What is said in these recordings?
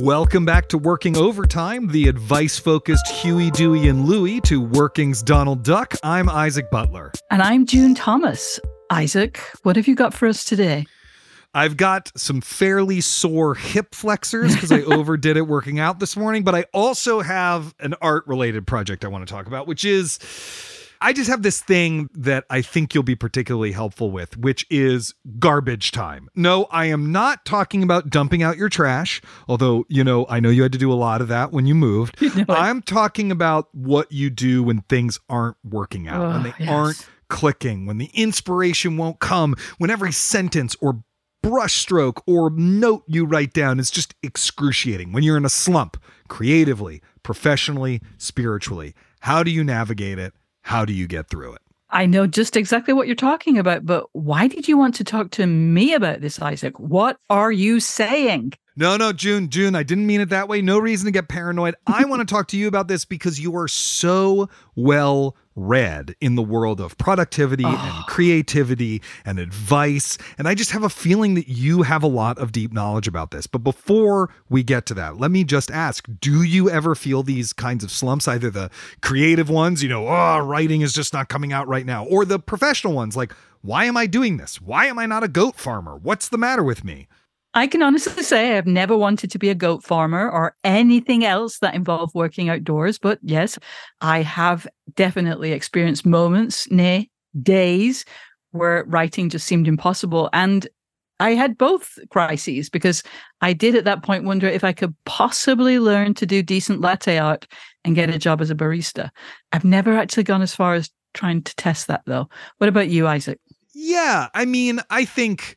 Welcome back to Working Overtime, the advice focused Huey, Dewey, and Louie to Working's Donald Duck. I'm Isaac Butler. And I'm June Thomas. Isaac, what have you got for us today? I've got some fairly sore hip flexors because I overdid it working out this morning, but I also have an art related project I want to talk about, which is I just have this thing that I think you'll be particularly helpful with, which is garbage time. No, I am not talking about dumping out your trash, although, you know, I know you had to do a lot of that when you moved. You know I'm talking about what you do when things aren't working out, oh, when they yes. aren't clicking, when the inspiration won't come, when every sentence or brushstroke or note you write down is just excruciating, when you're in a slump, creatively, professionally, spiritually. How do you navigate it? How do you get through it? I know just exactly what you're talking about, but why did you want to talk to me about this, Isaac? What are you saying? No, no, June, June, I didn't mean it that way. No reason to get paranoid. I want to talk to you about this because you are so well read in the world of productivity oh. and ah. creativity and advice. And I just have a feeling that you have a lot of deep knowledge about this. But before we get to that, let me just ask do you ever feel these kinds of slumps, either the creative ones, you know, oh, writing is just not coming out right now, or the professional ones, like, why am I doing this? Why am I not a goat farmer? What's the matter with me? I can honestly say I've never wanted to be a goat farmer or anything else that involved working outdoors. But yes, I have definitely experienced moments, nay, days where writing just seemed impossible. And I had both crises because I did at that point wonder if I could possibly learn to do decent latte art and get a job as a barista. I've never actually gone as far as trying to test that though. What about you, Isaac? Yeah, I mean, I think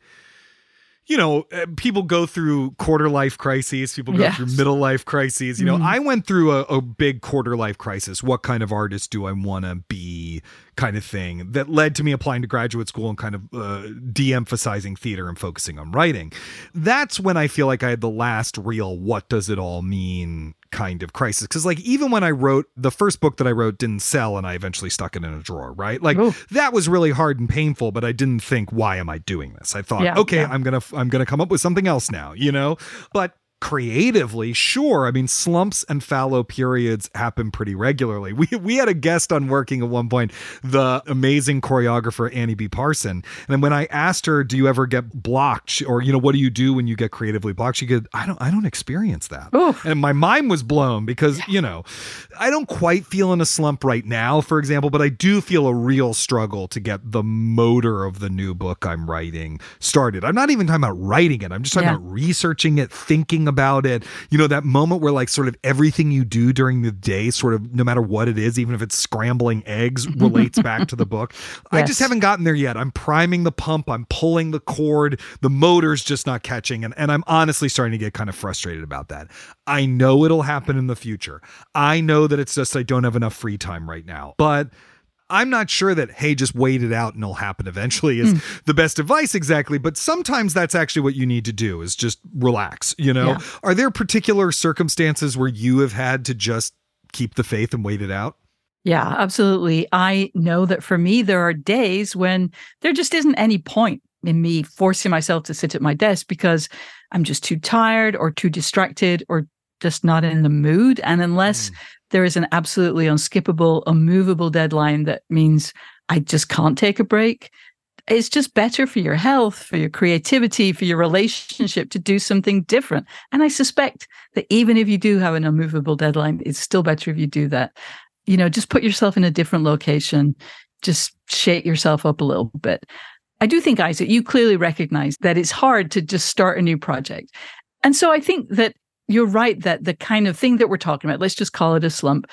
you know, uh, people go through quarter life crises, people go yes. through middle life crises. You know, mm. I went through a, a, big quarter life crisis. What kind of artist do I want to be? Kind of thing that led to me applying to graduate school and kind of uh, de emphasizing theater and focusing on writing. That's when I feel like I had the last real what does it all mean kind of crisis. Cause like even when I wrote the first book that I wrote didn't sell and I eventually stuck it in a drawer, right? Like Oof. that was really hard and painful, but I didn't think, why am I doing this? I thought, yeah, okay, yeah. I'm gonna I'm gonna come up with something else now, you know? But creatively, sure. I mean, slumps and fallow periods happen pretty regularly. We we had a guest on working at one point, the amazing choreographer Annie B. Parson. And when I asked her, "Do you ever get blocked?" or you know, what do you do when you get creatively blocked? She said, "I don't I don't experience that." Oof. And my mind was blown because you know, I don't quite feel in a slump right now, for example, but I do feel a real struggle to get the motor of the new book I'm writing started. I'm not even talking about writing it. I'm just talking yeah. about researching it, thinking about it. You know, that moment where like sort of everything you do during the day, sort of no matter what it is, even if it's scrambling eggs, relates back to the book. Yes. I just haven't gotten there yet. I'm priming the pump, I'm pulling the cord, the motor's just not catching. And, and I'm honestly starting to get kind of frustrated about that. I know it'll happen in the future. I know that it's just I don't have enough free time right now. But I'm not sure that, hey, just wait it out and it'll happen eventually is mm. the best advice exactly. But sometimes that's actually what you need to do is just relax, you know? Yeah. Are there particular circumstances where you have had to just keep the faith and wait it out? Yeah, absolutely. I know that for me, there are days when there just isn't any point in me forcing myself to sit at my desk because I'm just too tired or too distracted or just not in the mood. And unless mm there is an absolutely unskippable, unmovable deadline that means I just can't take a break. It's just better for your health, for your creativity, for your relationship to do something different. And I suspect that even if you do have an unmovable deadline, it's still better if you do that. You know, just put yourself in a different location, just shake yourself up a little bit. I do think, Isaac, you clearly recognize that it's hard to just start a new project. And so I think that you're right that the kind of thing that we're talking about, let's just call it a slump,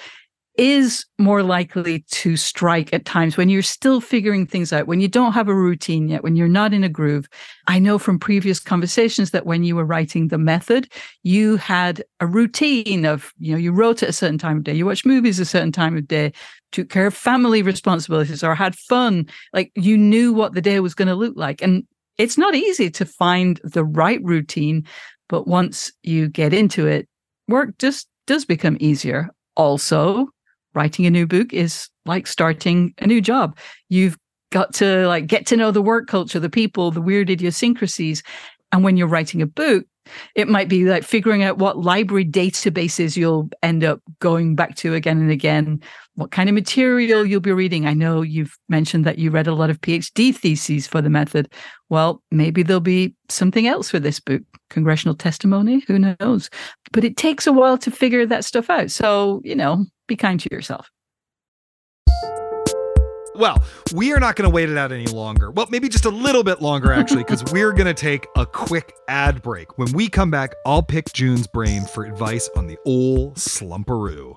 is more likely to strike at times when you're still figuring things out, when you don't have a routine yet, when you're not in a groove. I know from previous conversations that when you were writing the method, you had a routine of, you know, you wrote at a certain time of day, you watched movies a certain time of day, took care of family responsibilities or had fun. Like you knew what the day was going to look like. And it's not easy to find the right routine, but once you get into it, work just does become easier. Also, writing a new book is like starting a new job. You've got to like get to know the work culture, the people, the weird idiosyncrasies. And when you're writing a book, it might be like figuring out what library databases you'll end up going back to again and again, what kind of material you'll be reading. I know you've mentioned that you read a lot of PhD theses for the method. Well, maybe there'll be something else for this book, congressional testimony, who knows? But it takes a while to figure that stuff out. So, you know, be kind to yourself. Well, we are not going to wait it out any longer. Well, maybe just a little bit longer, actually, because we're going to take a quick ad break. When we come back, I'll pick June's brain for advice on the old slumperoo.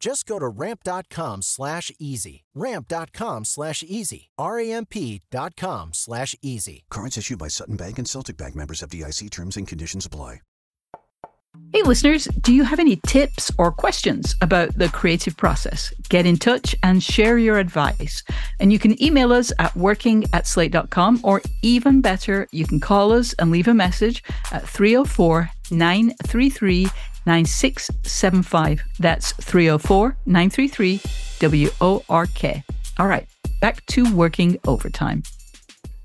Just go to ramp.com slash easy. Ramp.com slash easy. R-A-M-P.com slash easy. Cards issued by Sutton Bank and Celtic Bank members FDIC terms and conditions apply. Hey, listeners, do you have any tips or questions about the creative process? Get in touch and share your advice. And you can email us at working at slate.com, or even better, you can call us and leave a message at 304 933 9675. That's 304 933 WORK. All right, back to working overtime.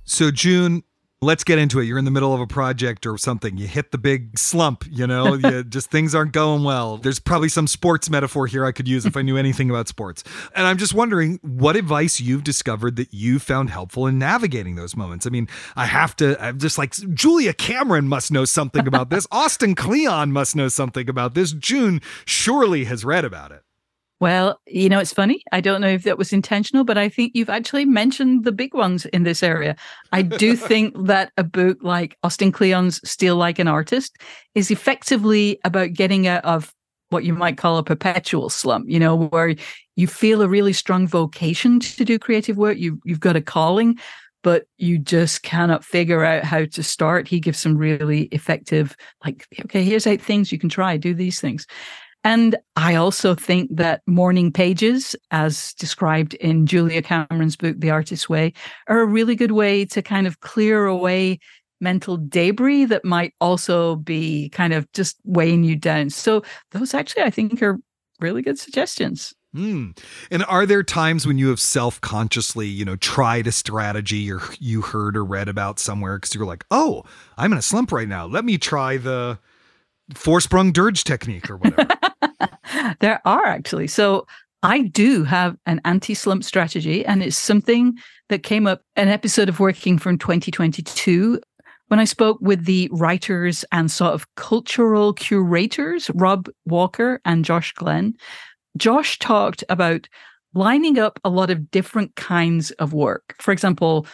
So, June, let's get into it. You're in the middle of a project or something. You hit the big slump, you know, you just things aren't going well. There's probably some sports metaphor here I could use if I knew anything about sports. And I'm just wondering what advice you've discovered that you found helpful in navigating those moments. I mean, I have to, I'm just like, Julia Cameron must know something about this. Austin Kleon must know something about this. June surely has read about it. Well, you know, it's funny. I don't know if that was intentional, but I think you've actually mentioned the big ones in this area. I do think that a book like Austin Kleon's Steal Like an Artist is effectively about getting out of what you might call a perpetual slump, you know, where you feel a really strong vocation to do creative work. You you've got a calling, but you just cannot figure out how to start. He gives some really effective, like, okay, here's eight things you can try, do these things. And I also think that morning pages, as described in Julia Cameron's book, The Artist's Way, are a really good way to kind of clear away mental debris that might also be kind of just weighing you down. So, those actually, I think, are really good suggestions. Mm. And are there times when you have self-consciously, you know, tried a strategy or you heard or read about somewhere because you're like, oh, I'm in a slump right now. Let me try the four-sprung dirge technique or whatever. there are actually. So I do have an anti slump strategy, and it's something that came up an episode of Working from 2022 when I spoke with the writers and sort of cultural curators, Rob Walker and Josh Glenn. Josh talked about lining up a lot of different kinds of work. For example,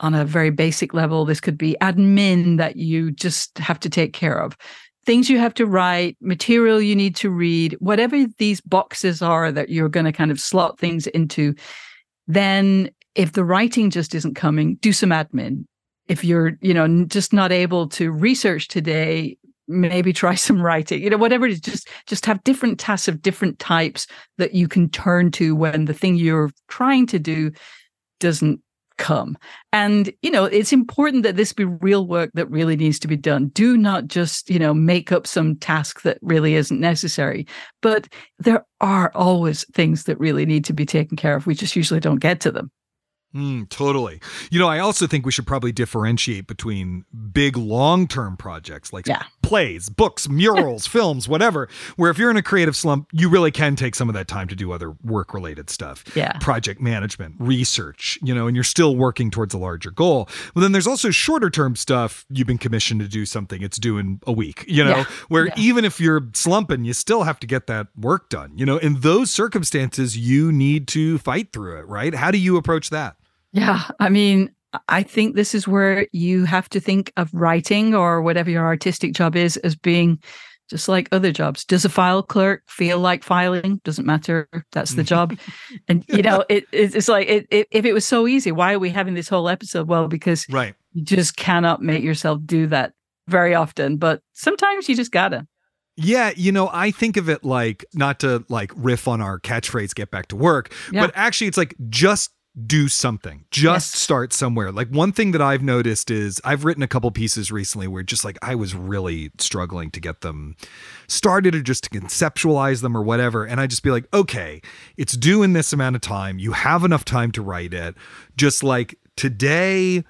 on a very basic level. This could be admin that you just have to take care of, things you have to write, material you need to read, whatever these boxes are that you're going to kind of slot things into. Then, if the writing just isn't coming, do some admin. If you're, you know, just not able to research today, maybe try some writing you know whatever it is just just have different tasks of different types that you can turn to when the thing you're trying to do doesn't come and you know it's important that this be real work that really needs to be done. Do not just you know make up some task that really isn't necessary. But there are always things that really need to be taken care of. We just usually don't get to them Mm, totally. You know, I also think we should probably differentiate between big long term projects like yeah. plays, books, murals, films, whatever, where if you're in a creative slump, you really can take some of that time to do other work related stuff. Yeah. Project management, research, you know, and you're still working towards a larger goal. But then there's also shorter term stuff. You've been commissioned to do something, it's due in a week, you know, yeah. where yeah. even if you're slumping, you still have to get that work done. You know, in those circumstances, you need to fight through it, right? How do you approach that? Yeah. I mean, I think this is where you have to think of writing or whatever your artistic job is as being just like other jobs. Does a file clerk feel like filing? Doesn't matter. That's the job. and you know, it, it's like it, it, if it was so easy, why are we having this whole episode? Well, because right. you just cannot make yourself do that very often. But sometimes you just gotta. Yeah, you know, I think of it like not to like riff on our catchphrase "get back to work," yeah. but actually, it's like just do something. Just yes. start somewhere. Like one thing that i've noticed is i've written a couple pieces recently where just like i was really struggling to get them started or just to conceptualize them or whatever and i just be like okay it's due in this amount of time. You have enough time to write it. Just like today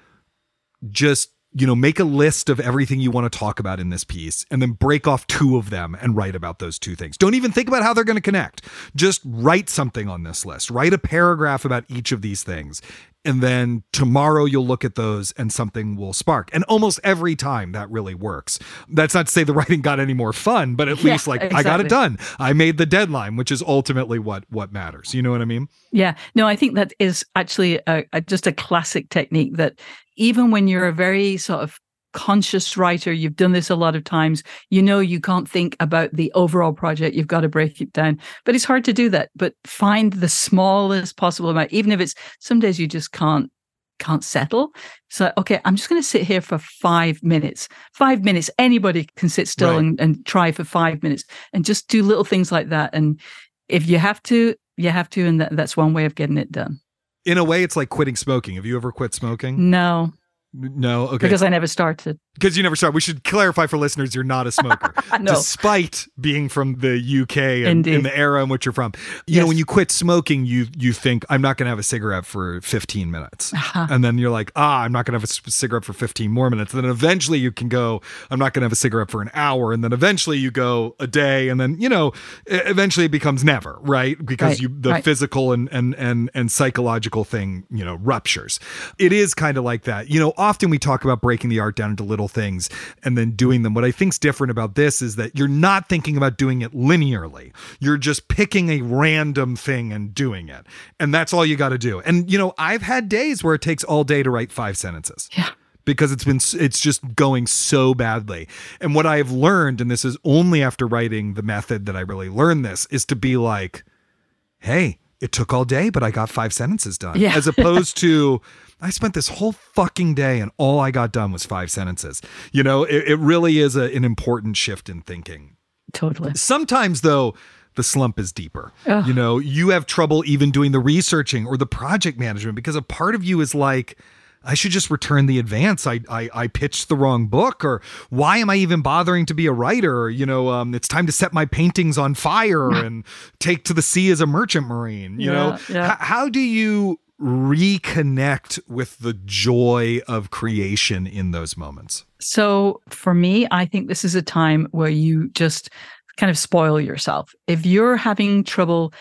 just you know, make a list of everything you want to talk about in this piece and then break off two of them and write about those two things. Don't even think about how they're going to connect. Just write something on this list. Write a paragraph about each of these things. And then tomorrow you'll look at those and something will spark. And almost every time that really works. That's not to say the writing got any more fun, but at yeah, least like exactly. I got it done. I made the deadline, which is ultimately what what matters. You know what I mean? Yeah. No, I think that is actually a, a, just a classic technique that even when you're a very sort of conscious writer, you've done this a lot of times, you know you can't think about the overall project, you've got to break it down. But it's hard to do that. But find the smallest possible amount, even if it's some days you just can't can't settle. So, okay, I'm just going to sit here for five minutes. Five minutes. Anybody can sit still right. and, and try for five minutes and just do little things like that. And if you have to, you have to. And that, that's one way of getting it done in a way, it's like quitting smoking. Have you ever quit smoking? No. No, okay. Because I never started. Because you never started. We should clarify for listeners you're not a smoker. no. Despite being from the UK and in the era in which you're from. You yes. know, when you quit smoking, you you think, I'm not gonna have a cigarette for 15 minutes. Uh-huh. And then you're like, ah, I'm not gonna have a cigarette for 15 more minutes. And then eventually you can go, I'm not gonna have a cigarette for an hour. And then eventually you go a day. And then, you know, eventually it becomes never, right? Because right. you the right. physical and and and and psychological thing, you know, ruptures. It is kind of like that. You know, often we talk about breaking the art down into little things and then doing them. What I think's different about this is that you're not thinking about doing it linearly. You're just picking a random thing and doing it. And that's all you got to do. And you know, I've had days where it takes all day to write five sentences. Yeah because it's been it's just going so badly. And what I've learned and this is only after writing the method that I really learned this is to be like, "Hey, it took all day, but I got five sentences done." Yeah. As opposed to I spent this whole fucking day and all I got done was five sentences. You know, it, it really is a, an important shift in thinking. Totally. Sometimes, though, the slump is deeper. Ugh. You know, you have trouble even doing the researching or the project management because a part of you is like, I should just return the advance. I, I I pitched the wrong book, or why am I even bothering to be a writer? You know, um, it's time to set my paintings on fire and take to the sea as a merchant marine. You yeah, know, yeah. H- how do you reconnect with the joy of creation in those moments? So for me, I think this is a time where you just kind of spoil yourself. If you're having trouble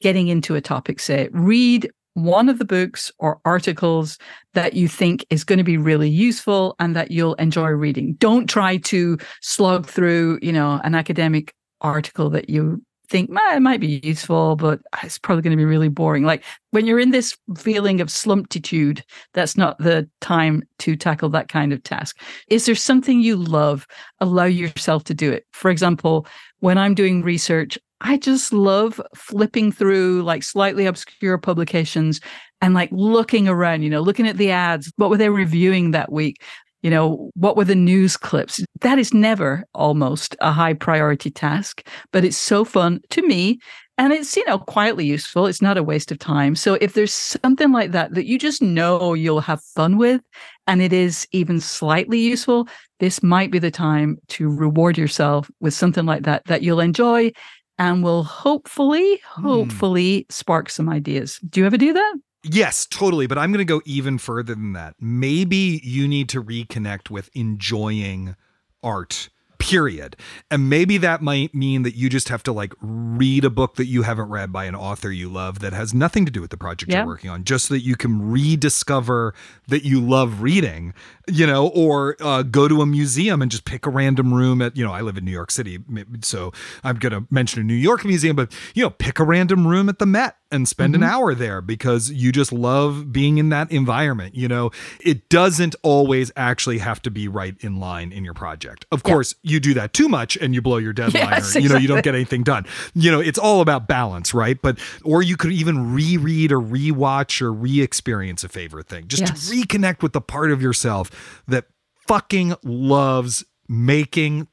getting into a topic, say, read one of the books or articles that you think is going to be really useful and that you'll enjoy reading. Don't try to slog through, you know, an academic article that you think it might be useful, but ah, it's probably going to be really boring. Like when you're in this feeling of slumptitude, that's not the time to tackle that kind of task. Is there something you love? Allow yourself to do it. For example, when I'm doing research, I just love flipping through like slightly obscure publications and like looking around, you know, looking at the ads. What were they reviewing that week? You know, what were the news clips? That is never almost a high priority task, but it's so fun to me. And it's, you know, quietly useful. It's not a waste of time. So if there's something like that that you just know you'll have fun with and it is even slightly useful, this might be the time to reward yourself with something like that that you'll enjoy and will hopefully, hmm. hopefully mm. spark some ideas. Do you ever do that? Yes, totally. But I'm going to go even further than that. Maybe you need to reconnect with enjoying art period. And maybe that might mean that you just have to like read a book that you haven't read by an author you love that has nothing to do with the project yeah. you're working on, just so that you can rediscover that you love reading, you know, or uh, go to a museum and just pick a random room at, you know, I live in New York City, so I'm going to mention a New York museum, but, you know, pick a random room at the Met and spend mm-hmm. an hour there because you just love being in that environment. You know, it doesn't always actually have to be right in line in your project. Of yeah. course, you do that too much and you blow your deadline yes, or, you know, you don't get anything done. You know, it's all about balance, right? But, or you could even reread or rewatch or re experience a favorite thing just yes. to reconnect with the part of yourself that fucking loves making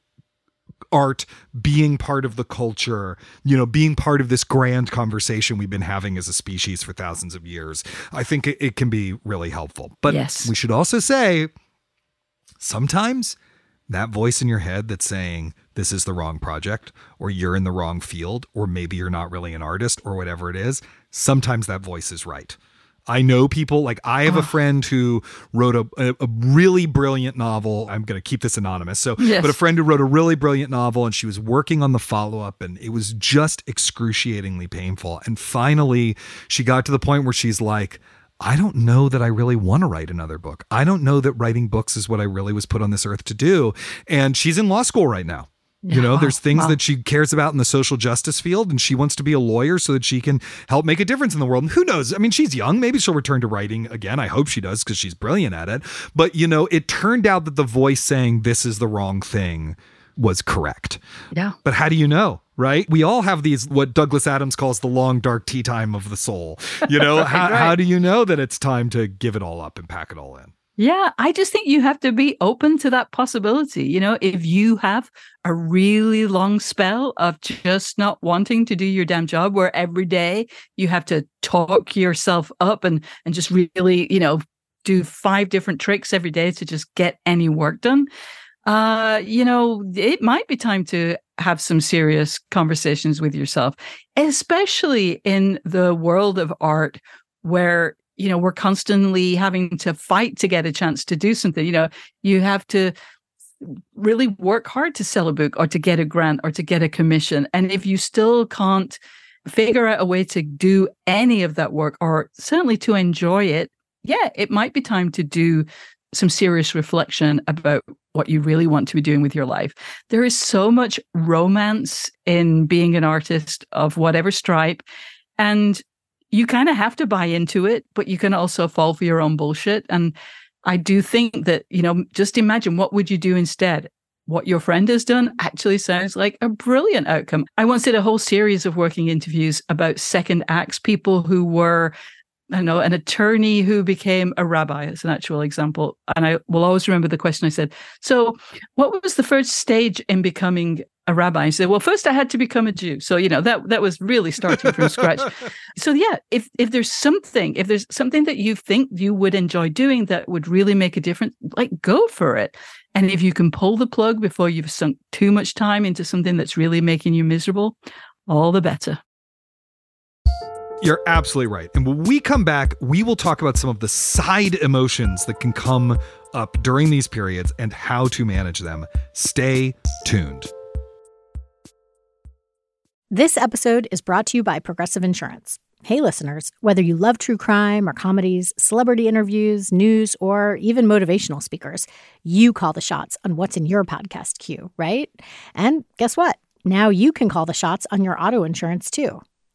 art being part of the culture, you know, being part of this grand conversation we've been having as a species for thousands of years. I think it, it can be really helpful. But yes. we should also say sometimes that voice in your head that's saying this is the wrong project or you're in the wrong field or maybe you're not really an artist or whatever it is, sometimes that voice is right. I know people like I have a friend who wrote a, a, a really brilliant novel. I'm going to keep this anonymous. So, yes. but a friend who wrote a really brilliant novel and she was working on the follow up and it was just excruciatingly painful. And finally, she got to the point where she's like, I don't know that I really want to write another book. I don't know that writing books is what I really was put on this earth to do. And she's in law school right now. You know, there's things wow. that she cares about in the social justice field, and she wants to be a lawyer so that she can help make a difference in the world. And who knows? I mean, she's young. Maybe she'll return to writing again. I hope she does because she's brilliant at it. But, you know, it turned out that the voice saying this is the wrong thing was correct. Yeah. But how do you know? Right? We all have these, what Douglas Adams calls the long, dark tea time of the soul. You know, right, how, right. how do you know that it's time to give it all up and pack it all in? Yeah, I just think you have to be open to that possibility. You know, if you have a really long spell of just not wanting to do your damn job where every day you have to talk yourself up and and just really, you know, do five different tricks every day to just get any work done. Uh, you know, it might be time to have some serious conversations with yourself, especially in the world of art where you know we're constantly having to fight to get a chance to do something you know you have to really work hard to sell a book or to get a grant or to get a commission and if you still can't figure out a way to do any of that work or certainly to enjoy it yeah it might be time to do some serious reflection about what you really want to be doing with your life. There is so much romance in being an artist of whatever stripe. And you kind of have to buy into it, but you can also fall for your own bullshit. And I do think that, you know, just imagine what would you do instead? What your friend has done actually sounds like a brilliant outcome. I once did a whole series of working interviews about second acts, people who were I know an attorney who became a rabbi as an actual example. And I will always remember the question I said, So, what was the first stage in becoming a rabbi? He said, Well, first I had to become a Jew. So, you know, that that was really starting from scratch. So yeah, if if there's something, if there's something that you think you would enjoy doing that would really make a difference, like go for it. And if you can pull the plug before you've sunk too much time into something that's really making you miserable, all the better. You're absolutely right. And when we come back, we will talk about some of the side emotions that can come up during these periods and how to manage them. Stay tuned. This episode is brought to you by Progressive Insurance. Hey, listeners, whether you love true crime or comedies, celebrity interviews, news, or even motivational speakers, you call the shots on what's in your podcast queue, right? And guess what? Now you can call the shots on your auto insurance too.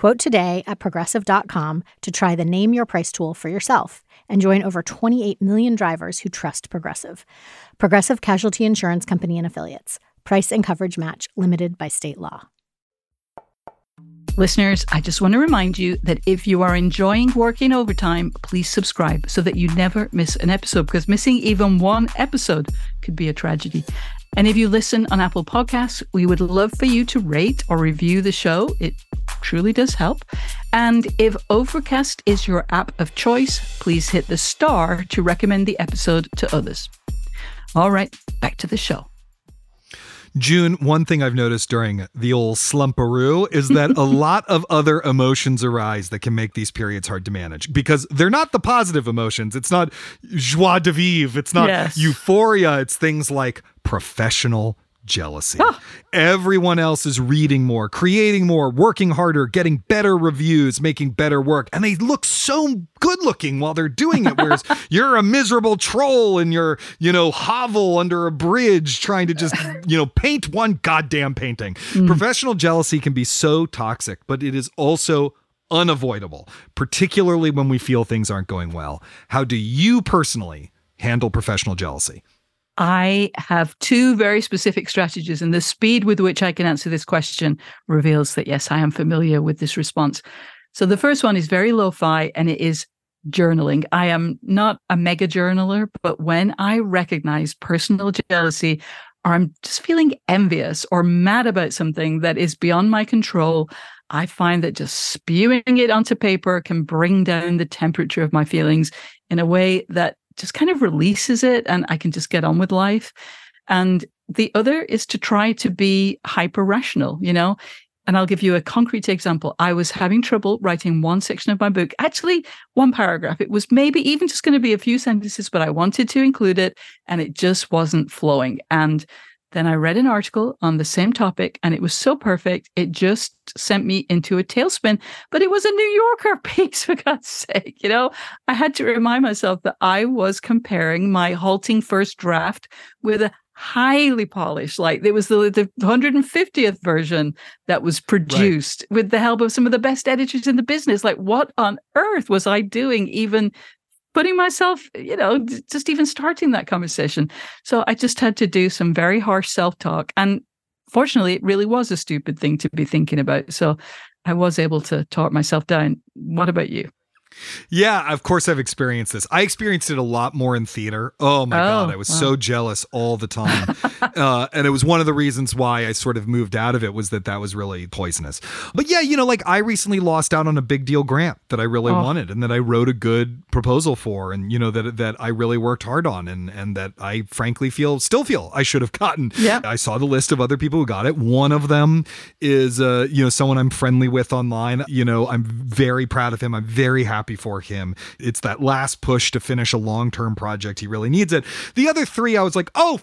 Quote today at progressive.com to try the Name Your Price tool for yourself and join over 28 million drivers who trust Progressive. Progressive Casualty Insurance Company and Affiliates. Price and coverage match limited by state law. Listeners, I just want to remind you that if you are enjoying working overtime, please subscribe so that you never miss an episode because missing even one episode could be a tragedy. And if you listen on Apple Podcasts, we would love for you to rate or review the show. It truly does help. And if Overcast is your app of choice, please hit the star to recommend the episode to others. All right, back to the show. June, one thing I've noticed during the old slumparoo is that a lot of other emotions arise that can make these periods hard to manage because they're not the positive emotions. It's not joie de vivre, it's not yes. euphoria, it's things like professional jealousy. Everyone else is reading more, creating more, working harder, getting better reviews, making better work, and they look so good looking while they're doing it. Whereas you're a miserable troll in your, you know, hovel under a bridge trying to just, you know, paint one goddamn painting. Mm. Professional jealousy can be so toxic, but it is also unavoidable, particularly when we feel things aren't going well. How do you personally handle professional jealousy? I have two very specific strategies, and the speed with which I can answer this question reveals that, yes, I am familiar with this response. So the first one is very lo fi, and it is journaling. I am not a mega journaler, but when I recognize personal jealousy, or I'm just feeling envious or mad about something that is beyond my control, I find that just spewing it onto paper can bring down the temperature of my feelings in a way that just kind of releases it and I can just get on with life. And the other is to try to be hyper rational, you know? And I'll give you a concrete example. I was having trouble writing one section of my book, actually, one paragraph. It was maybe even just going to be a few sentences, but I wanted to include it and it just wasn't flowing. And then I read an article on the same topic and it was so perfect. It just sent me into a tailspin, but it was a New Yorker piece, for God's sake. You know, I had to remind myself that I was comparing my halting first draft with a highly polished, like it was the, the 150th version that was produced right. with the help of some of the best editors in the business. Like, what on earth was I doing even putting myself, you know, just even starting that conversation. So I just had to do some very harsh self talk. And fortunately, it really was a stupid thing to be thinking about. So I was able to talk myself down. What about you? Yeah, of course I've experienced this. I experienced it a lot more in theater. Oh my oh, god, I was wow. so jealous all the time, uh, and it was one of the reasons why I sort of moved out of it was that that was really poisonous. But yeah, you know, like I recently lost out on a big deal grant that I really oh. wanted and that I wrote a good proposal for, and you know that that I really worked hard on, and and that I frankly feel still feel I should have gotten. Yeah, I saw the list of other people who got it. One of them is uh, you know someone I'm friendly with online. You know, I'm very proud of him. I'm very happy happy for him. It's that last push to finish a long term project. He really needs it. The other three, I was like, oh,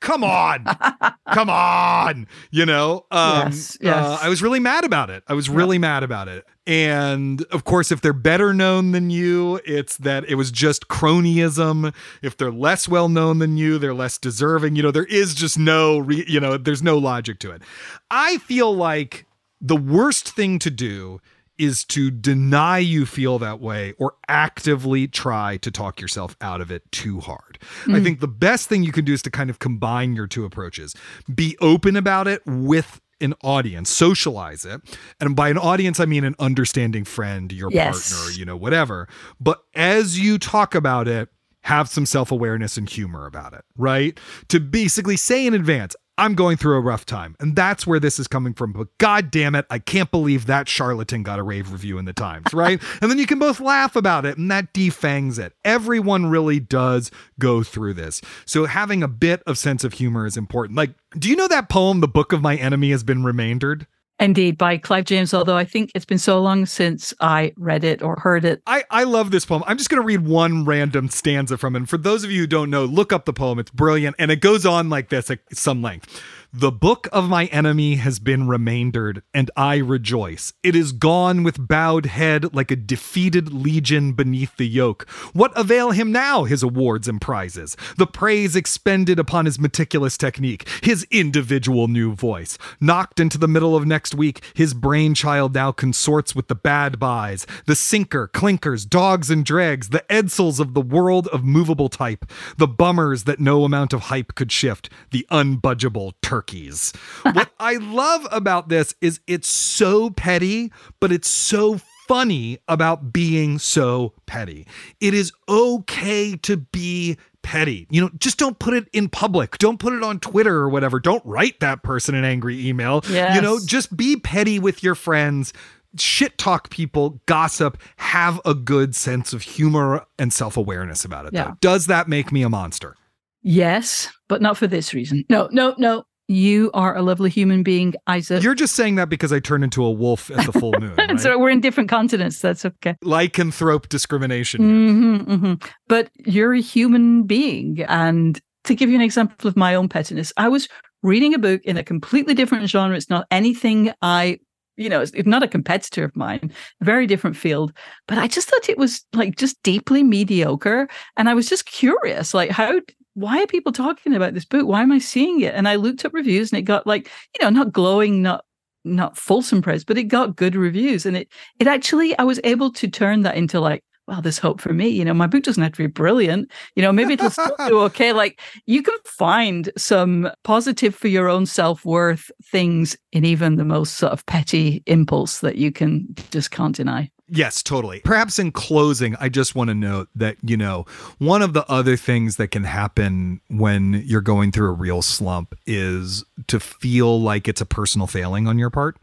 come on come on you know um, yes, yes. Uh, i was really mad about it i was really mad about it and of course if they're better known than you it's that it was just cronyism if they're less well known than you they're less deserving you know there is just no re- you know there's no logic to it i feel like the worst thing to do is to deny you feel that way or actively try to talk yourself out of it too hard. Mm. I think the best thing you can do is to kind of combine your two approaches. Be open about it with an audience, socialize it. And by an audience, I mean an understanding friend, your yes. partner, you know, whatever. But as you talk about it, have some self awareness and humor about it, right? To basically say in advance, I'm going through a rough time. And that's where this is coming from. But god damn it, I can't believe that charlatan got a rave review in the Times, right? and then you can both laugh about it and that defangs it. Everyone really does go through this. So having a bit of sense of humor is important. Like, do you know that poem, The Book of My Enemy has been remaindered? Indeed, by Clive James, although I think it's been so long since I read it or heard it. I, I love this poem. I'm just going to read one random stanza from it. And for those of you who don't know, look up the poem. It's brilliant. And it goes on like this at some length. The book of my enemy has been remaindered, and I rejoice. It is gone with bowed head like a defeated legion beneath the yoke. What avail him now his awards and prizes? The praise expended upon his meticulous technique, his individual new voice. Knocked into the middle of next week, his brainchild now consorts with the bad buys, the sinker, clinkers, dogs and dregs, the Edsels of the world of movable type, the bummers that no amount of hype could shift, the unbudgeable turk turkeys. what I love about this is it's so petty, but it's so funny about being so petty. It is okay to be petty. You know, just don't put it in public. Don't put it on Twitter or whatever. Don't write that person an angry email. Yes. You know, just be petty with your friends. Shit talk people, gossip, have a good sense of humor and self awareness about it. Yeah. Though. Does that make me a monster? Yes, but not for this reason. No, no, no. You are a lovely human being, Isaac. You're just saying that because I turn into a wolf at the full moon. Right? so we're in different continents. That's okay. Lycanthrope discrimination. Mm-hmm, mm-hmm. But you're a human being. And to give you an example of my own pettiness, I was reading a book in a completely different genre. It's not anything I you know, it's not a competitor of mine, a very different field. But I just thought it was like just deeply mediocre. And I was just curious, like, how why are people talking about this book? Why am I seeing it? And I looked up reviews and it got like, you know, not glowing, not not fulsome praise, but it got good reviews. And it it actually I was able to turn that into like, well, there's hope for me. You know, my book doesn't have to be brilliant. You know, maybe it'll still do okay. Like you can find some positive for your own self-worth things in even the most sort of petty impulse that you can just can't deny. Yes, totally. Perhaps in closing, I just want to note that, you know, one of the other things that can happen when you're going through a real slump is to feel like it's a personal failing on your part.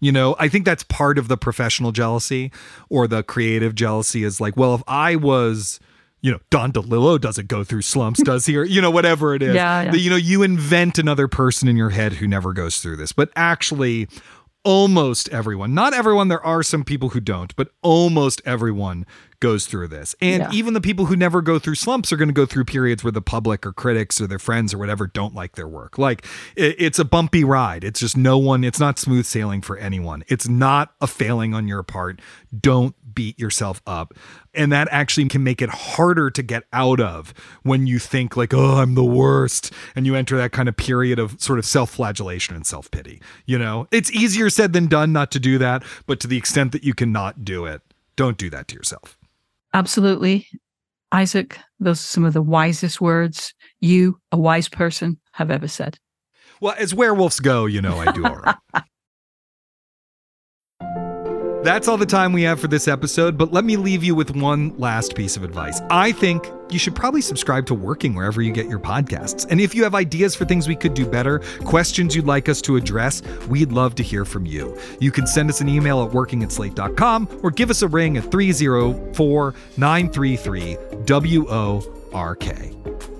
You know, I think that's part of the professional jealousy or the creative jealousy is like, well, if I was, you know, Don DeLillo doesn't go through slumps, does he? Or, you know, whatever it is. Yeah, yeah. The, you know, you invent another person in your head who never goes through this. But actually, almost everyone, not everyone, there are some people who don't, but almost everyone goes through this. And Yeah. even the people who never go through slumps are going to go through periods where the public or critics or their friends or whatever don't like their work. Like it, it's a bumpy ride. It's just no one, it's not smooth sailing for anyone. It's not a failing on your part. Don't beat yourself up. And that actually can make it harder to get out of when you think like, "Oh, I'm the worst." And you enter that kind of period of sort of self-flagellation and self-pity. You know? It's easier said than done not to do that, but to the extent that you cannot do it, don't do that to yourself. Absolutely. Isaac, those are some of the wisest words you, a wise person, have ever said. Well, as werewolves go, you know, I do all right. That's all the time we have for this episode, but let me leave you with one last piece of advice. I think you should probably subscribe to Working wherever you get your podcasts. And if you have ideas for things we could do better, questions you'd like us to address, we'd love to hear from you. You can send us an email at working at slate.com or give us a ring at 304 933 WORK.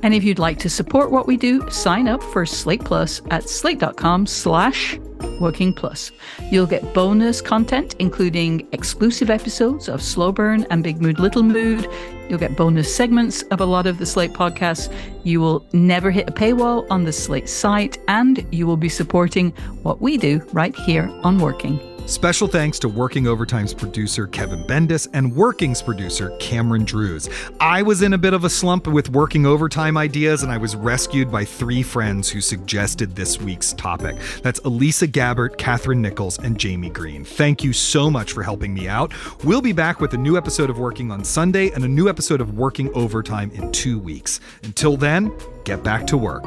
And if you'd like to support what we do, sign up for Slate Plus at slate.com slash working plus. You'll get bonus content, including exclusive episodes of Slow Burn and Big Mood Little Mood. You'll get bonus segments of a lot of the Slate podcasts. You will never hit a paywall on the Slate site, and you will be supporting what we do right here on Working. Special thanks to Working Overtime's producer Kevin Bendis and Working's producer Cameron Drews. I was in a bit of a slump with Working Overtime ideas, and I was rescued by three friends who suggested this week's topic. That's Elisa Gabbert, Catherine Nichols, and Jamie Green. Thank you so much for helping me out. We'll be back with a new episode of Working on Sunday and a new episode of Working Overtime in two weeks. Until then, get back to work.